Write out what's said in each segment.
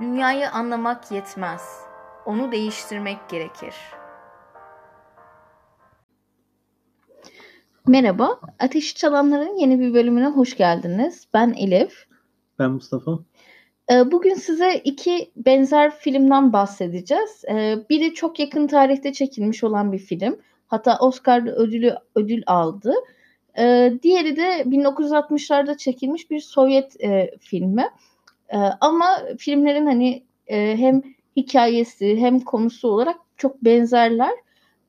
Dünyayı anlamak yetmez. Onu değiştirmek gerekir. Merhaba, Ateşi Çalanların yeni bir bölümüne hoş geldiniz. Ben Elif. Ben Mustafa. Ee, bugün size iki benzer filmden bahsedeceğiz. Ee, biri çok yakın tarihte çekilmiş olan bir film. Hatta Oscar ödülü ödül aldı. Ee, diğeri de 1960'larda çekilmiş bir Sovyet e. Ama filmlerin hani e, hem hikayesi hem konusu olarak çok benzerler.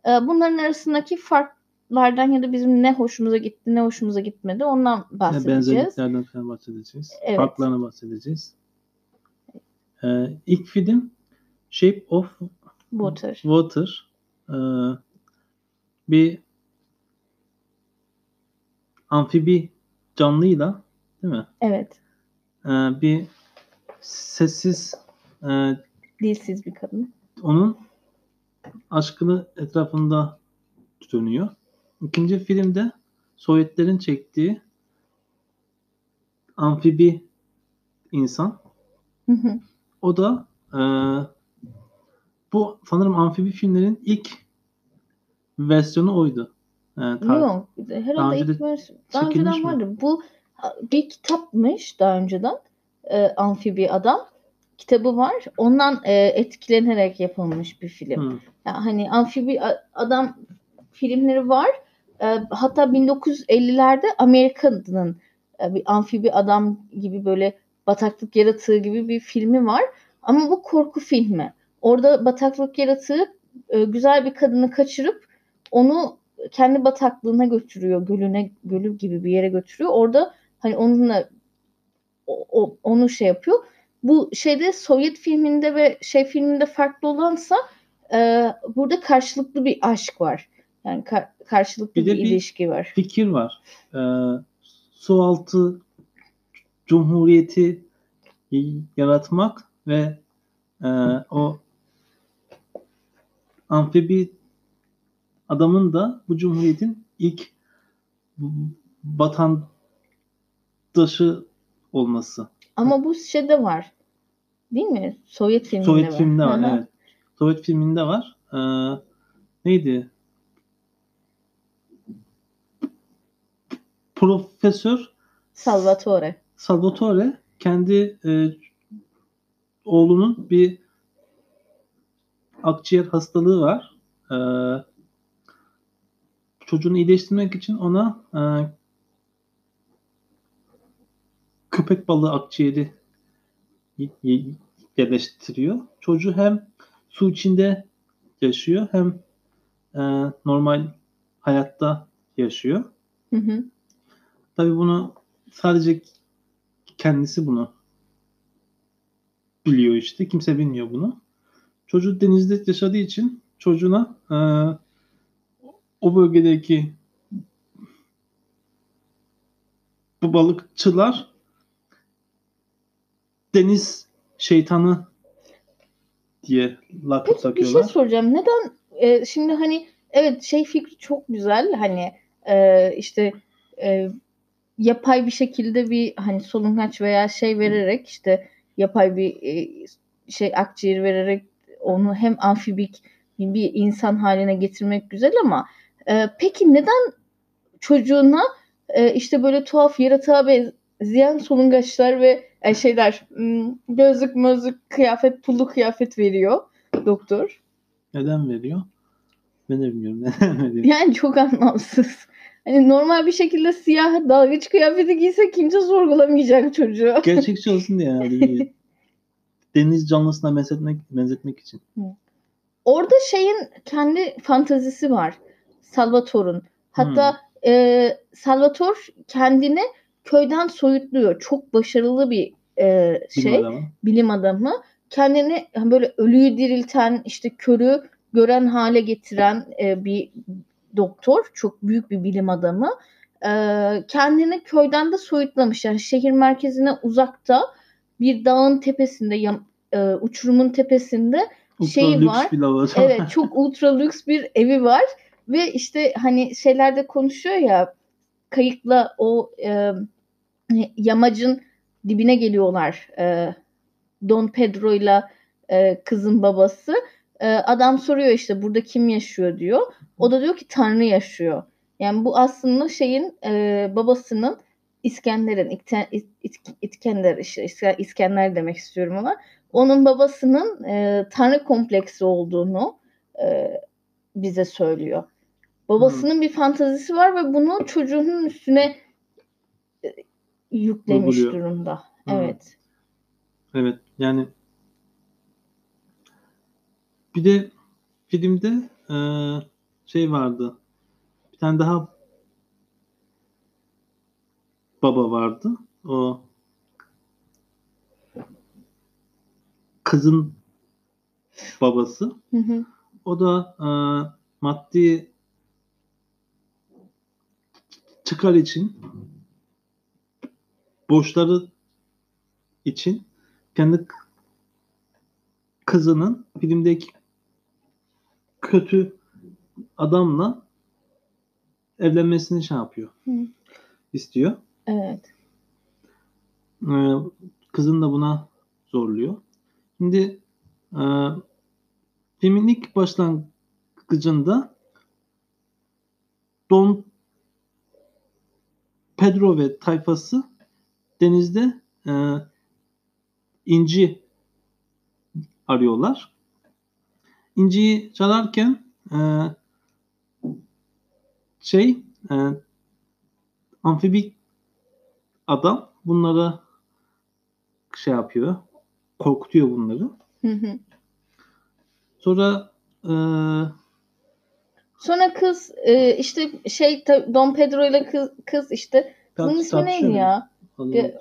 Bunların arasındaki farklardan ya da bizim ne hoşumuza gitti ne hoşumuza gitmedi ondan bahsedeceğiz. Benzerliklerden falan bahsedeceğiz. Evet. Farklarına bahsedeceğiz. Ee, ilk film Shape of Water. Water. Ee, bir amfibi canlıyla değil mi? Evet. Ee, bir sessiz e, dilsiz bir kadın. Onun aşkını etrafında dönüyor. İkinci filmde Sovyetlerin çektiği amfibi insan. Hı hı. O da e, bu sanırım amfibi filmlerin ilk versiyonu oydu. Tar- Yok. Herhalde ilk versiyon. Daha önceden vardı. Bu bir kitapmış daha önceden. E, amfibi adam kitabı var. Ondan e, etkilenerek yapılmış bir film. Hmm. Yani hani amfibi adam filmleri var. E, hatta 1950'lerde Amerika'nın e, bir amfibi adam gibi böyle bataklık yaratığı gibi bir filmi var. Ama bu korku filmi. Orada bataklık yaratığı e, güzel bir kadını kaçırıp onu kendi bataklığına götürüyor. Gölüne, gölü gibi bir yere götürüyor. Orada hani onunla o, o, onu şey yapıyor. Bu şeyde Sovyet filminde ve şey filminde farklı olansa e, burada karşılıklı bir aşk var. Yani kar, karşılıklı bir, bir ilişki var. Fikir var. Ee, su altı cumhuriyeti yaratmak ve e, o amfibi adamın da bu cumhuriyetin ilk vatandaşı olması. Ama bu şeyde var. Değil mi? Sovyet filminde Sovyet var. filminde var, evet. Sovyet filminde var. Ee, neydi? Profesör Salvatore. Salvatore kendi e, oğlunun bir akciğer hastalığı var. Ee, çocuğunu iyileştirmek için ona e, köpek balığı akciğeri yerleştiriyor. Çocuğu hem su içinde yaşıyor hem e, normal hayatta yaşıyor. Hı hı. Tabii bunu sadece kendisi bunu biliyor işte. Kimse bilmiyor bunu. Çocuğu denizde yaşadığı için çocuğuna e, o bölgedeki bu balıkçılar deniz şeytanı diye lakap Peki, takıyorlar. Bir şey soracağım. Neden e, şimdi hani evet şey fikri çok güzel. Hani e, işte e, yapay bir şekilde bir hani solungaç veya şey vererek işte yapay bir e, şey akciğer vererek onu hem amfibik bir insan haline getirmek güzel ama e, peki neden çocuğuna e, işte böyle tuhaf yaratığa benzeyen solungaçlar ve e, şeyler hmm, gözlük mözlük kıyafet pullu kıyafet veriyor doktor. Neden veriyor? Ben de bilmiyorum neden veriyor. Yani çok anlamsız. Hani normal bir şekilde siyah dalgıç kıyafeti giyse kimse sorgulamayacak çocuğu. Gerçekçi olsun diye herhalde. Deniz canlısına benzetmek, benzetmek için. Orada şeyin kendi fantazisi var. Salvatore'un. Hatta hmm. e, Salvatore kendini köyden soyutluyor. Çok başarılı bir e, şey. Bilim adamı. Bilim adamı. Kendini böyle ölüyü dirilten, işte körü gören hale getiren e, bir doktor. Çok büyük bir bilim adamı. E, kendini köyden de soyutlamış. Yani şehir merkezine uzakta bir dağın tepesinde, ya, e, uçurumun tepesinde ultra şey var. evet, çok ultra lüks bir evi var ve işte hani şeylerde konuşuyor ya kayıkla o e, yamacın dibine geliyorlar. E, Don Pedro ile e, kızın babası. E, adam soruyor işte burada kim yaşıyor diyor. O da diyor ki Tanrı yaşıyor. Yani bu aslında şeyin e, babasının İskender'in İskender işte İskender demek istiyorum ona. Onun babasının e, Tanrı kompleksi olduğunu e, bize söylüyor. Babasının bir fantazisi var ve bunu çocuğunun üstüne e, yüklemiş Uyguluyor. durumda. Hmm. Evet. Evet yani bir de filmde e, şey vardı. Bir tane daha baba vardı. O kızın babası. Hı hı. O da e, maddi çıkar için borçları için kendi kızının filmdeki kötü adamla evlenmesini şey yapıyor. Hı. istiyor. Evet. Ee, kızın da buna zorluyor. Şimdi e, filmin ilk başlangıcında Don Pedro ve tayfası denizde e, inci arıyorlar. İnciyi çalarken e, şey e, amfibik adam bunlara şey yapıyor. Korkutuyor bunları. Sonra e, Sonra kız e, işte şey Don Pedro ile kız, kız işte kızın ismi neydi ya? Bir,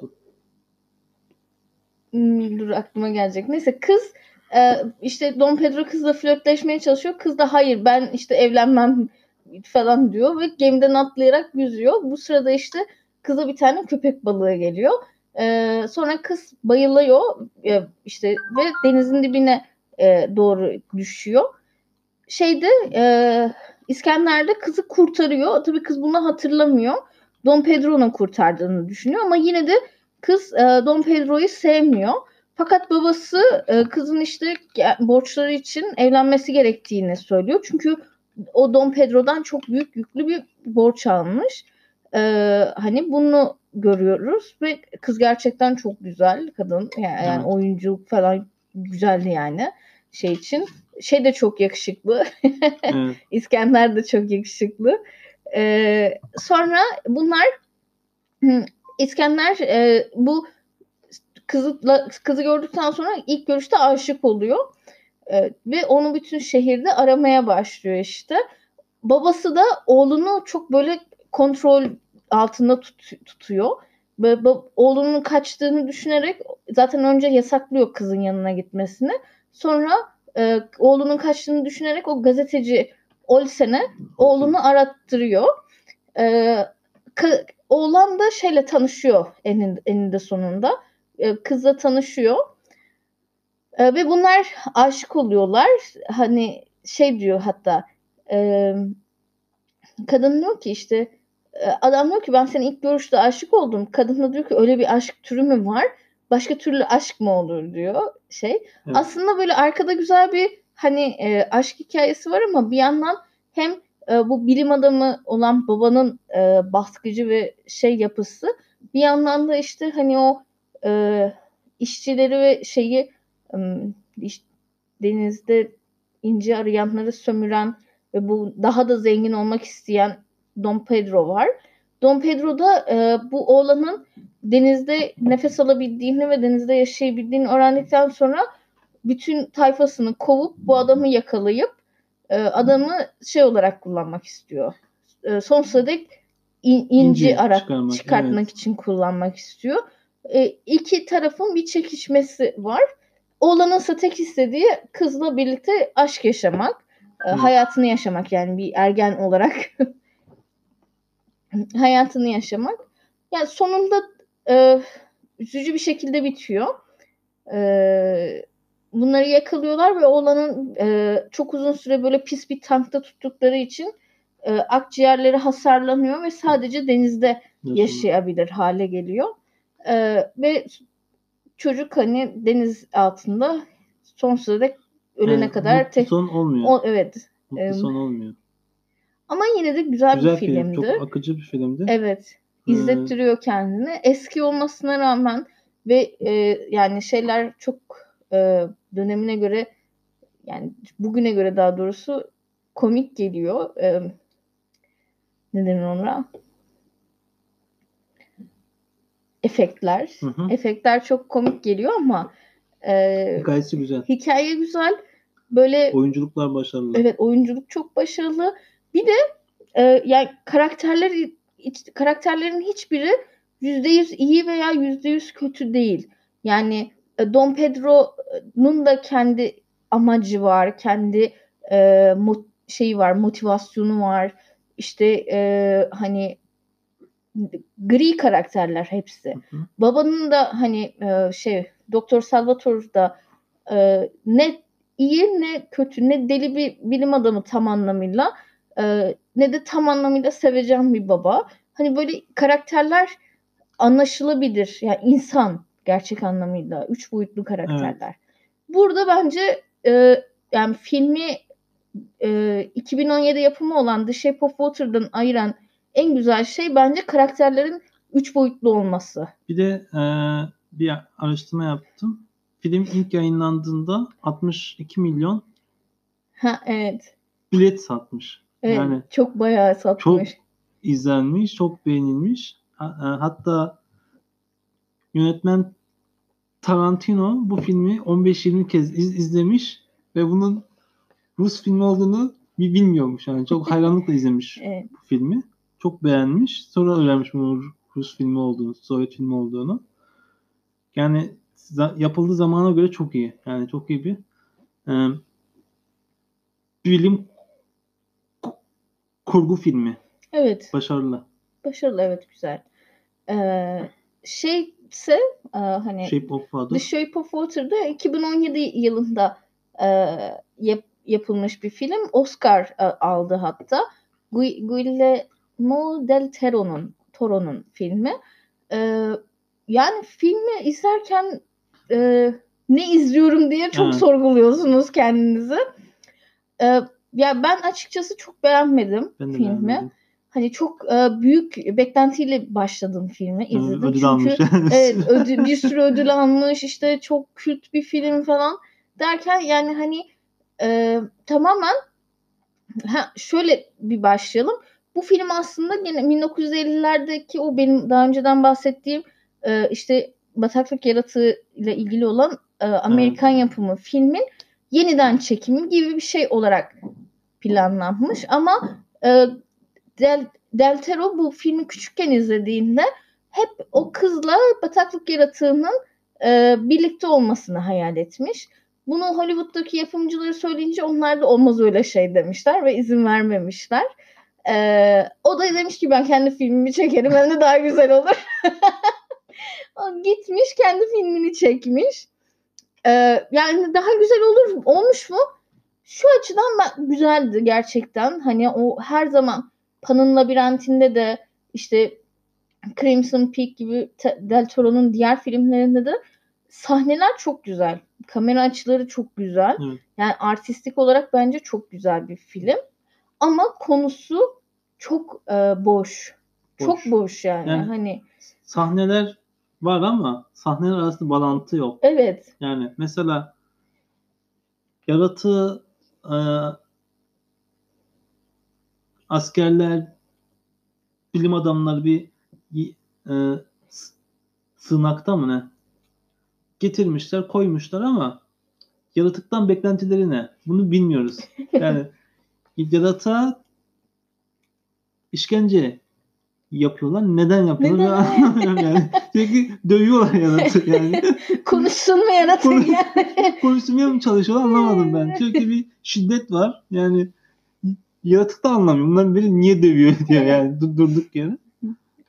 hmm, dur aklıma gelecek. Neyse kız e, işte Don Pedro kızla flörtleşmeye çalışıyor. Kız da hayır ben işte evlenmem falan diyor ve gemiden atlayarak yüzüyor. Bu sırada işte kıza bir tane köpek balığı geliyor. E, sonra kız bayılıyor e, işte ve denizin dibine e, doğru düşüyor. Şeyde e, İskender'de kızı kurtarıyor. Tabii kız bunu hatırlamıyor. Don Pedro'nun kurtardığını düşünüyor ama yine de kız e, Don Pedro'yu sevmiyor. Fakat babası e, kızın işte borçları için evlenmesi gerektiğini söylüyor. Çünkü o Don Pedro'dan çok büyük yüklü bir borç almış. E, hani bunu görüyoruz ve kız gerçekten çok güzel kadın yani, yani oyunculuk falan güzeldi yani şey için şey de çok yakışıklı evet. İskender de çok yakışıklı ee, sonra bunlar İskender e, bu kızı kızı gördükten sonra ilk görüşte aşık oluyor e, ve onu bütün şehirde aramaya başlıyor işte babası da oğlunu çok böyle kontrol altında tut, tutuyor. Ve oğlunun kaçtığını düşünerek zaten önce yasaklıyor kızın yanına gitmesini. Sonra e, oğlunun kaçtığını düşünerek o gazeteci Olsen'e oğlunu arattırıyor. E, ka, oğlan da şeyle tanışıyor eninde, eninde sonunda. E, kızla tanışıyor. E, ve bunlar aşık oluyorlar. Hani şey diyor hatta e, kadın diyor ki işte ee, adam diyor ki ben senin ilk görüşte aşık oldum. Kadın da diyor ki öyle bir aşk türü mü var? Başka türlü aşk mı olur diyor şey. Evet. Aslında böyle arkada güzel bir hani e, aşk hikayesi var ama bir yandan hem e, bu bilim adamı olan babanın e, baskıcı ve şey yapısı bir yandan da işte hani o e, işçileri ve şeyi e, iş, denizde ince arayanları sömüren ve bu daha da zengin olmak isteyen Don Pedro var. Don Pedro da e, bu oğlanın denizde nefes alabildiğini ve denizde yaşayabildiğini öğrendikten sonra bütün tayfasını kovup bu adamı yakalayıp e, adamı şey olarak kullanmak istiyor. E, sonsuza dek in, inci, inci arak çıkarmak, çıkartmak evet. için kullanmak istiyor. E, iki tarafın bir çekişmesi var. Oğlanın ise tek istediği kızla birlikte aşk yaşamak. E, hayatını yaşamak yani bir ergen olarak hayatını yaşamak. Yani sonunda e, üzücü bir şekilde bitiyor. E, bunları yakalıyorlar ve oğlanın e, çok uzun süre böyle pis bir tankta tuttukları için e, akciğerleri hasarlanıyor ve sadece denizde yaşayabilir hale geliyor. E, ve çocuk hani deniz altında sonsuza dek ölene Evet, kadar tek son olmuyor. o, evet. mutlu em, son olmuyor. Ama yine de güzel, Güzel bir film. filmdi. Çok akıcı bir filmdi. Evet. İzlettiriyor kendini. Eski olmasına rağmen ve e, yani şeyler çok e, dönemine göre yani bugüne göre daha doğrusu komik geliyor. E, ne denir ona? Efektler. Hı hı. Efektler çok komik geliyor ama e, Hikayesi güzel. hikaye güzel. Böyle Oyunculuklar başarılı. Evet oyunculuk çok başarılı. Bir de e, yani karakterler hiç- karakterlerin hiçbiri %100 iyi veya %100 kötü değil. Yani e, Don Pedro'nun da kendi amacı var, kendi e, mo- şeyi var, motivasyonu var. İşte e, hani gri karakterler hepsi. Hı hı. Babanın da hani e, şey Doktor Salvatore da e, ne iyi ne kötü ne deli bir bilim adamı tam anlamıyla e, ne de tam anlamıyla sevecen bir baba. Hani böyle karakterler anlaşılabilir. Yani insan gerçek anlamıyla. Üç boyutlu karakterler. Burada bence e, yani filmi e, 2017 yapımı olan The Shape of Water'dan ayıran en güzel şey bence karakterlerin üç boyutlu olması. Bir de e, bir araştırma yaptım. Film ilk yayınlandığında 62 milyon Ha evet. bilet satmış. Evet, Yani çok bayağı satmış. çok izlenmiş, çok beğenilmiş. E, Hatta yönetmen Tarantino bu filmi 15-20 kez iz- izlemiş ve bunun Rus filmi olduğunu bi- bilmiyormuş. Yani çok hayranlıkla izlemiş Evet. bu filmi. Çok beğenmiş. Sonra öğrenmiş bunun Rus filmi olduğunu, Sovyet filmi olduğunu. Yani yapıldığı zamana göre çok iyi. Yani çok iyi bir e, bilim kurgu filmi. Evet. Başarılı. Başarılı evet güzel. Ee, şeyse e, hani Shape of Water. The Shape of Water'da 2017 yılında e, yap- yapılmış bir film. Oscar e, aldı hatta. Gu- Guillermo del Toro'nun Toro'nun filmi. E, yani filmi izlerken e, ne izliyorum diye çok Evet. sorguluyorsunuz kendinizi. E, ya ben açıkçası çok beğenmedim Ben filmi. beğenmedim. Hani çok e, büyük beklentiyle başladım filmi Hı, izledim. Ödül Çünkü almış. evet ödül, bir sürü ödül almış işte çok kült bir film falan derken yani hani e, tamamen ha, şöyle bir başlayalım. Bu film aslında yine 1950'lerdeki o benim daha önceden bahsettiğim e, işte bataklık yaratığı ile ilgili olan e, Amerikan yapımı filmin yeniden çekimi gibi bir şey olarak planlanmış ama e, Del, Del Toro bu filmi küçükken izlediğinde hep o kızla bataklık yaratığının e, birlikte olmasını hayal etmiş. Bunu Hollywood'daki yapımcıları söyleyince onlar da olmaz öyle şey demişler ve izin vermemişler. E, o da demiş ki ben kendi filmimi çekerim hem de daha güzel olur. o gitmiş kendi filmini çekmiş. E, yani daha güzel olur olmuş mu? Şu açıdan ben, güzeldi gerçekten. Hani o her zaman Pan'ın Labirentinde de işte Crimson Peak gibi Del Toro'nun diğer filmlerinde de sahneler çok güzel. Kamera açıları çok güzel. Evet. Yani artistik olarak bence çok güzel bir film. Ama konusu çok e, boş. Çok Boş. boş yani. Yani- Hani Sahneler var ama sahneler arasında bağlantı yok. evet. Yani mesela yaratığı e, askerler, bilim adamları bir e, sığınakta mı ne? Getirmişler, koymuşlar ama yaratıktan beklentileri ne? Bunu bilmiyoruz. Yani yaratığa işkence yapıyorlar. Neden yapıyorlar? Neden? Yani. Çünkü dövüyorlar yaratığı yani. Konuşsun mu yaratık Konuş- yani? konuşturmaya mı çalışıyorlar anlamadım ben. Çünkü bir şiddet var. Yani yaratık da anlamıyor. Bunlar beni niye dövüyor diyor yani dur- durduk yere.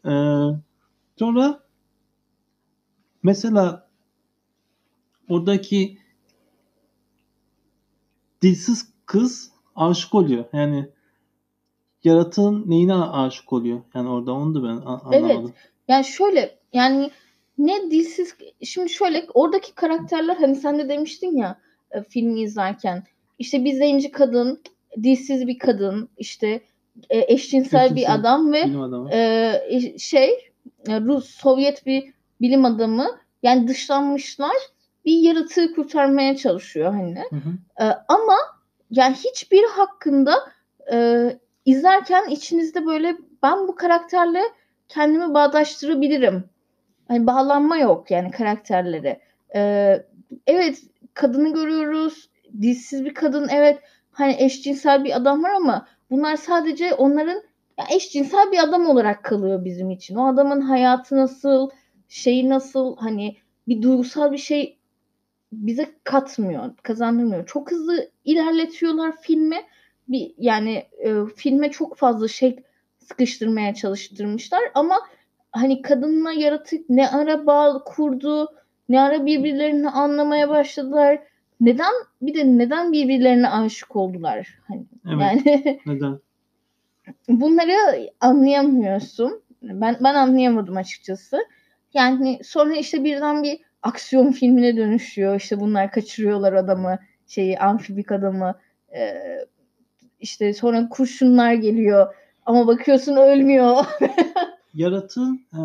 Ee, sonra mesela oradaki dilsiz kız aşık oluyor. Yani yaratığın neyine aşık oluyor? Yani orada onu da ben a- Evet. anlamadım. Yani şöyle yani ne dilsiz şimdi şöyle oradaki karakterler hani sen de demiştin ya e, filmi izlerken işte bir zenci kadın dilsiz bir kadın işte e, eşcinsel Kötüsü, bir adam ve e, şey e, Rus Sovyet bir bilim adamı yani dışlanmışlar bir yaratığı kurtarmaya çalışıyor hani. Hı hı. E, ama yani hiçbir hakkında e, izlerken içinizde böyle ben bu karakterle kendimi bağdaştırabilirim. Hani bağlanma yok yani karakterlere. Ee, evet kadını görüyoruz. Dilsiz bir kadın evet hani eşcinsel bir adam var ama bunlar sadece onların ya eşcinsel bir adam olarak kalıyor bizim için. O adamın hayatı nasıl, şeyi nasıl hani bir duygusal bir şey bize katmıyor, kazandırmıyor. Çok hızlı ilerletiyorlar filmi. Bir yani e, filme çok fazla şey sıkıştırmaya çalıştırmışlar ama hani kadınla yaratık ne ara bağ kurdu, ne ara birbirlerini anlamaya başladılar. Neden bir de neden birbirlerine aşık oldular? Hani evet. yani neden? Bunları anlayamıyorsun. Ben ben anlayamadım açıkçası. Yani sonra işte birden bir aksiyon filmine dönüşüyor. İşte bunlar kaçırıyorlar adamı, şeyi amfibik adamı. İşte sonra kurşunlar geliyor ama bakıyorsun ölmüyor. Yaratığın e,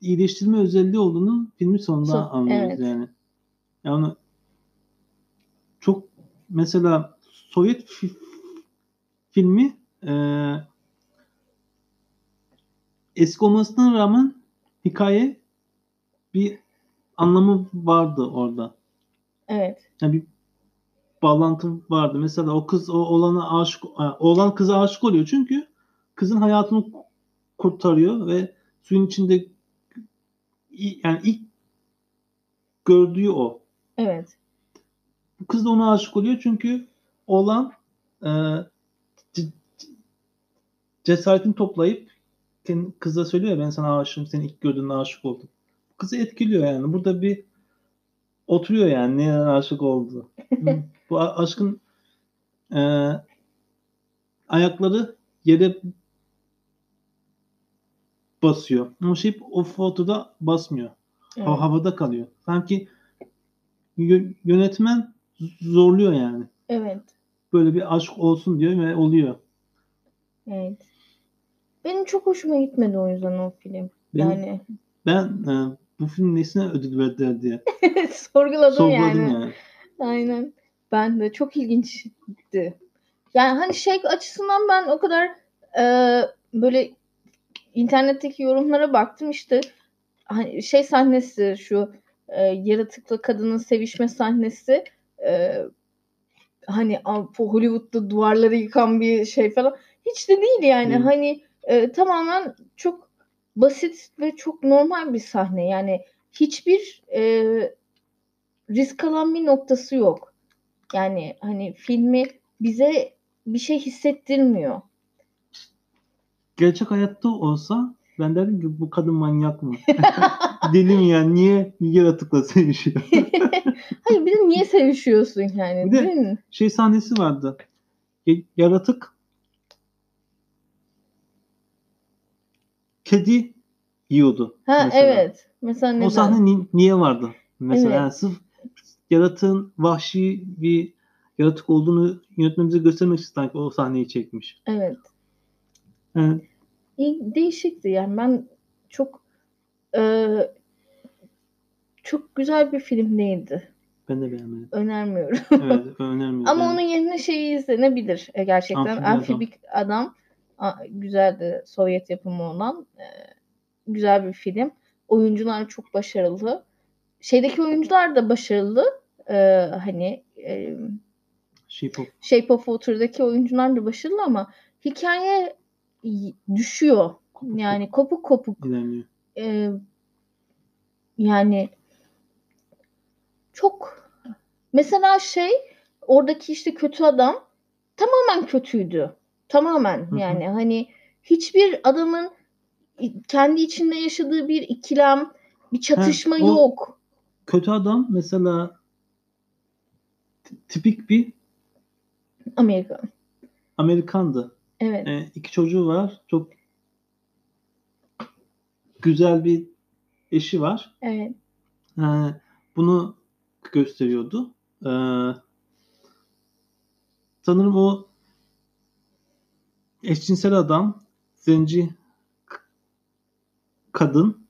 iyileştirme özelliği olduğunu filmin sonunda Son, anlıyoruz evet. yani. Yani çok mesela Sovyet fi, filmi e, eski olmasına rağmen hikaye bir anlamı vardı orada. Evet. Yani bir bağlantı vardı. Mesela o kız o olana aşık oğlan kıza aşık oluyor çünkü kızın hayatını kurtarıyor ve suyun içinde yani ilk gördüğü o. Evet. Bu kız da ona aşık oluyor çünkü oğlan e, cesaretini toplayıp kıza söylüyor ben sana aşığım seni ilk gördüğümde aşık oldum. Kızı etkiliyor yani. Burada bir oturuyor yani neye aşık oldu. Bu aşkın e, ayakları yere basıyor. Ama şey o fotoda basmıyor. Evet. Havada kalıyor. Sanki yönetmen zorluyor yani. Evet. Böyle bir aşk olsun diyor ve oluyor. Evet. Benim çok hoşuma gitmedi o yüzden o film. Benim, yani ben e, bu film nesine ödül verdiler diye. Sorguladım, Sorguladım yani. yani. Aynen. Ben de çok ilginçti. Yani hani şey açısından ben o kadar e, böyle internetteki yorumlara baktım işte hani şey sahnesi şu e, yaratıklı kadının sevişme sahnesi e, hani Hollywood'da duvarları yıkan bir şey falan hiç de değil yani hmm. hani e, tamamen çok basit ve çok normal bir sahne yani hiçbir e, risk alan bir noktası yok yani hani filmi bize bir şey hissettirmiyor gerçek hayatta olsa ben derim ki bu kadın manyak mı? Deli mi yani? Niye yaratıkla sevişiyor? Hayır bir de niye sevişiyorsun yani? Bir de şey sahnesi vardı. Yaratık kedi yiyordu. Ha mesela. evet. Mesela neden? O sahne ni- niye vardı? Mesela evet. yani sırf yaratığın vahşi bir yaratık olduğunu yönetmemize göstermek için sanki o sahneyi çekmiş. Evet. Yani değişikti yani ben çok e, çok güzel bir film değildi. Ben de beğenmedim. Önermiyorum. evet, önermiyorum. Ama yani. onun yerine şeyi izlenebilir e, gerçekten. Amfibi, Amfibik adam. adam güzeldi Sovyet yapımı olan. E, güzel bir film. Oyuncular çok başarılı. Şeydeki oyuncular da başarılı. E, hani e, Shape of. Shape of Water'daki oyuncular da başarılı ama hikaye düşüyor. Kopuk yani kopuk kopuk. İlerliyor. Ee, yani çok mesela şey oradaki işte kötü adam tamamen kötüydü. Tamamen Hı-hı. yani hani hiçbir adamın kendi içinde yaşadığı bir ikilem, bir çatışma ha, yok. Kötü adam mesela tipik bir Amerikan. Amerikandı. Evet. E, iki çocuğu var. Çok güzel bir eşi var. Evet. Ee, bunu gösteriyordu. Ee, sanırım o eşcinsel adam, zenci kadın,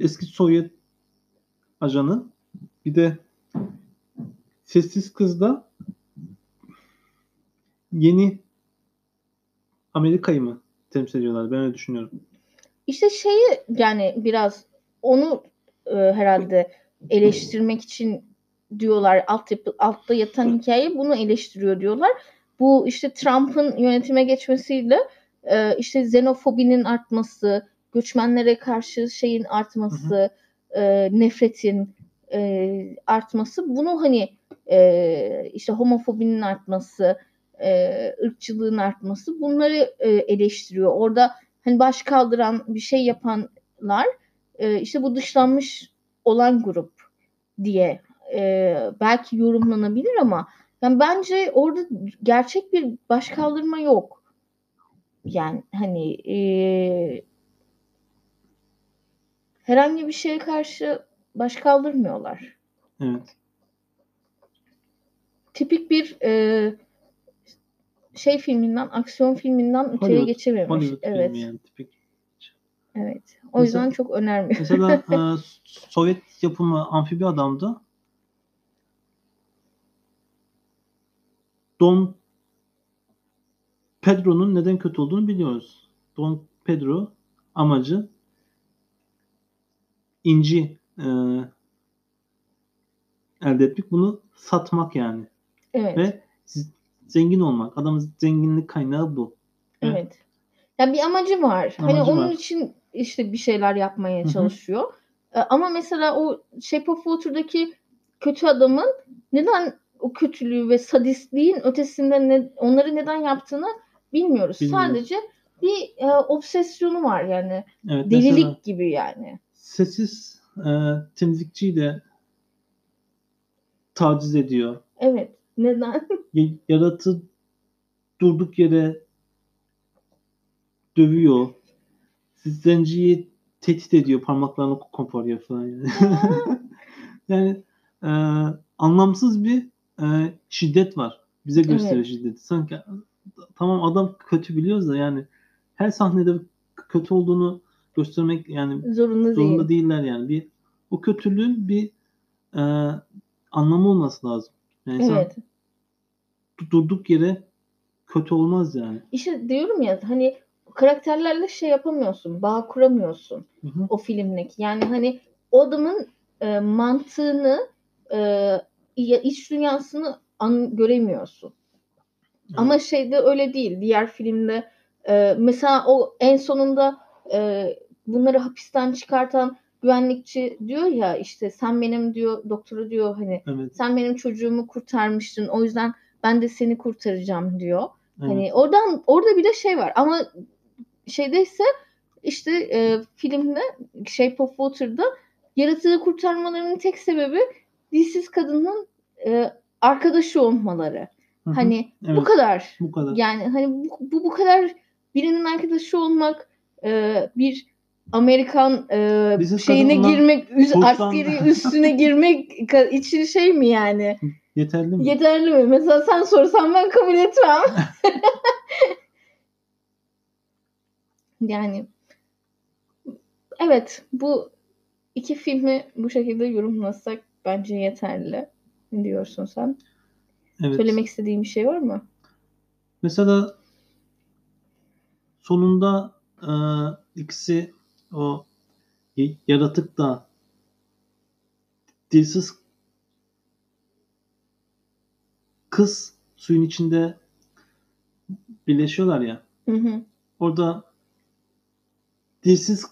eski Sovyet ajanı, bir de sessiz kız da yeni Amerika'yı mı temsil ediyorlar? Ben öyle düşünüyorum. İşte şeyi yani biraz onu e, herhalde eleştirmek için diyorlar alt yapı, altta yatan hikaye bunu eleştiriyor diyorlar. Bu işte Trump'ın yönetime geçmesiyle e, işte xenofobinin artması, göçmenlere karşı şeyin artması, hı hı. E, nefretin e, artması bunu hani e, işte homofobinin artması, e, ırkçılığın artması bunları e, eleştiriyor. Orada hani baş kaldıran bir şey yapanlar e, işte bu dışlanmış olan grup diye e, belki yorumlanabilir ama yani bence orada gerçek bir baş kaldırma yok. Yani hani e, herhangi bir şeye karşı baş kaldırmıyorlar. Evet. Tipik bir e, şey filminden, aksiyon filminden Hollywood, öteye geçememiş. Hollywood evet. filmi yani tipik. Evet. O mesela, yüzden çok önermiyorum. Mesela e, Sovyet yapımı amfibi adamdı. Don Pedro'nun neden kötü olduğunu biliyoruz. Don Pedro amacı inci e, elde etmek. Bunu satmak yani. Evet. Ve zengin olmak. Adamın zenginlik kaynağı bu. Evet. evet. Ya bir amacı var. Hani amacı hani onun var. için işte bir şeyler yapmaya çalışıyor. Hı hı. Ama mesela o Shape of Water'daki kötü adamın neden o kötülüğü ve sadistliğin ötesinde ne, onları neden yaptığını bilmiyoruz. bilmiyoruz. Sadece bir e, obsesyonu var yani. Evet, Delilik gibi yani. Sessiz e, temizlikçiyi de taciz ediyor. Evet. Neden? Yaratı durduk yere dövüyor. Zenciyi tehdit ediyor. Parmaklarını koparıyor falan yani. yani e, anlamsız bir e, şiddet var. Bize gösteriyor evet. şiddeti. Sanki tamam adam kötü biliyoruz da yani her sahnede kötü olduğunu göstermek yani zorunda, zorunda değil. değiller yani. Bir o kötülüğün bir e, anlamı olması lazım. Yani evet. durduk yere kötü olmaz yani. İşte diyorum ya hani karakterlerle şey yapamıyorsun, bağ kuramıyorsun hı hı. o filmdeki. Yani hani o adamın e, mantığını e, iç dünyasını an, göremiyorsun. Evet. Ama şeyde öyle değil. Diğer filmde e, mesela o en sonunda e, bunları hapisten çıkartan güvenlikçi diyor ya işte sen benim diyor doktoru diyor hani evet. sen benim çocuğumu kurtarmıştın o yüzden ben de seni kurtaracağım diyor. Evet. Hani oradan orada bir de şey var ama şeyde ise işte e, filmde Shape of Water'da yaratığı kurtarmalarının tek sebebi dilsiz kadının e, arkadaşı olmaları. Hı-hı. Hani evet. bu kadar. Bu kadar. Yani hani bu, bu bu kadar birinin arkadaşı olmak e, bir Amerikan e, Bizim şeyine girmek, üz, askeri üstüne girmek için şey mi yani? Yeterli mi? Yeterli mi? Mesela sen sorsan ben kabul etmem. yani evet bu iki filmi bu şekilde yorumlasak bence yeterli. Ne diyorsun sen? Evet. Söylemek istediğin bir şey var mı? Mesela sonunda e, ikisi o yaratık da dilsiz kız suyun içinde birleşiyorlar ya. Hı hı. Orada dilsiz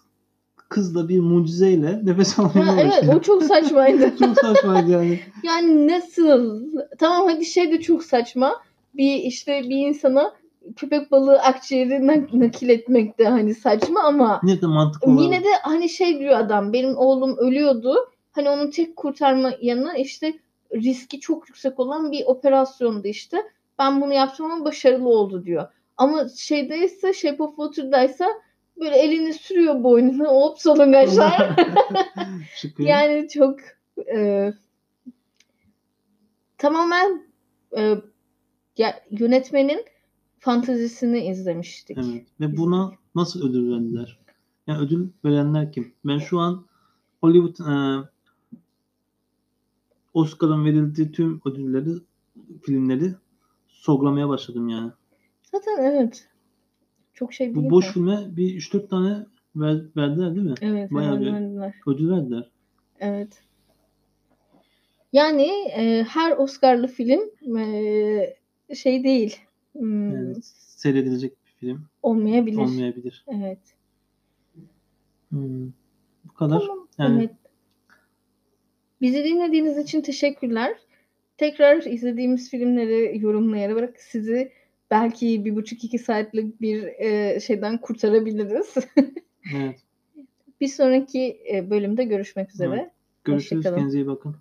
kızla bir mucizeyle nefes almaya Evet o çok saçmaydı. çok saçmaydı yani. Yani nasıl? Tamam hadi şey de çok saçma. Bir işte bir insana köpek balığı akciğeri nakil etmek de hani saçma ama yine de mantıklı yine de hani şey diyor adam benim oğlum ölüyordu hani onun tek kurtarma yanı işte riski çok yüksek olan bir operasyondu işte ben bunu yaptım ama başarılı oldu diyor ama şeyde ise Shape of Water'daysa böyle elini sürüyor boynuna hop solungaçlar. yani çok e, tamamen e, ya, yönetmenin fantazisini izlemiştik. Evet. Ve buna nasıl ödül verdiler? Yani ödül verenler kim? Ben şu an Hollywood e, Oscar'ın verildiği tüm ödülleri, filmleri sorgulamaya başladım yani. Zaten evet. Çok şey değil Bu boş mi? filme bir 3-4 tane ver, verdiler değil mi? Evet. Bayağı bir verdiler. ödül verdiler. Evet. Yani e, her Oscar'lı film e, şey değil. Hmm, yani seyredilecek bir film. Olmayabilir. Olmayabilir. Evet. Hmm. Bu kadar. Tamam. Yani... Evet. Bizi dinlediğiniz için teşekkürler. Tekrar izlediğimiz filmleri yorumlayarak sizi belki bir buçuk iki saatlik bir e, şeyden kurtarabiliriz. evet. Bir sonraki e, bölümde görüşmek üzere. Evet. Görüşürüz. Kendinize iyi bakın.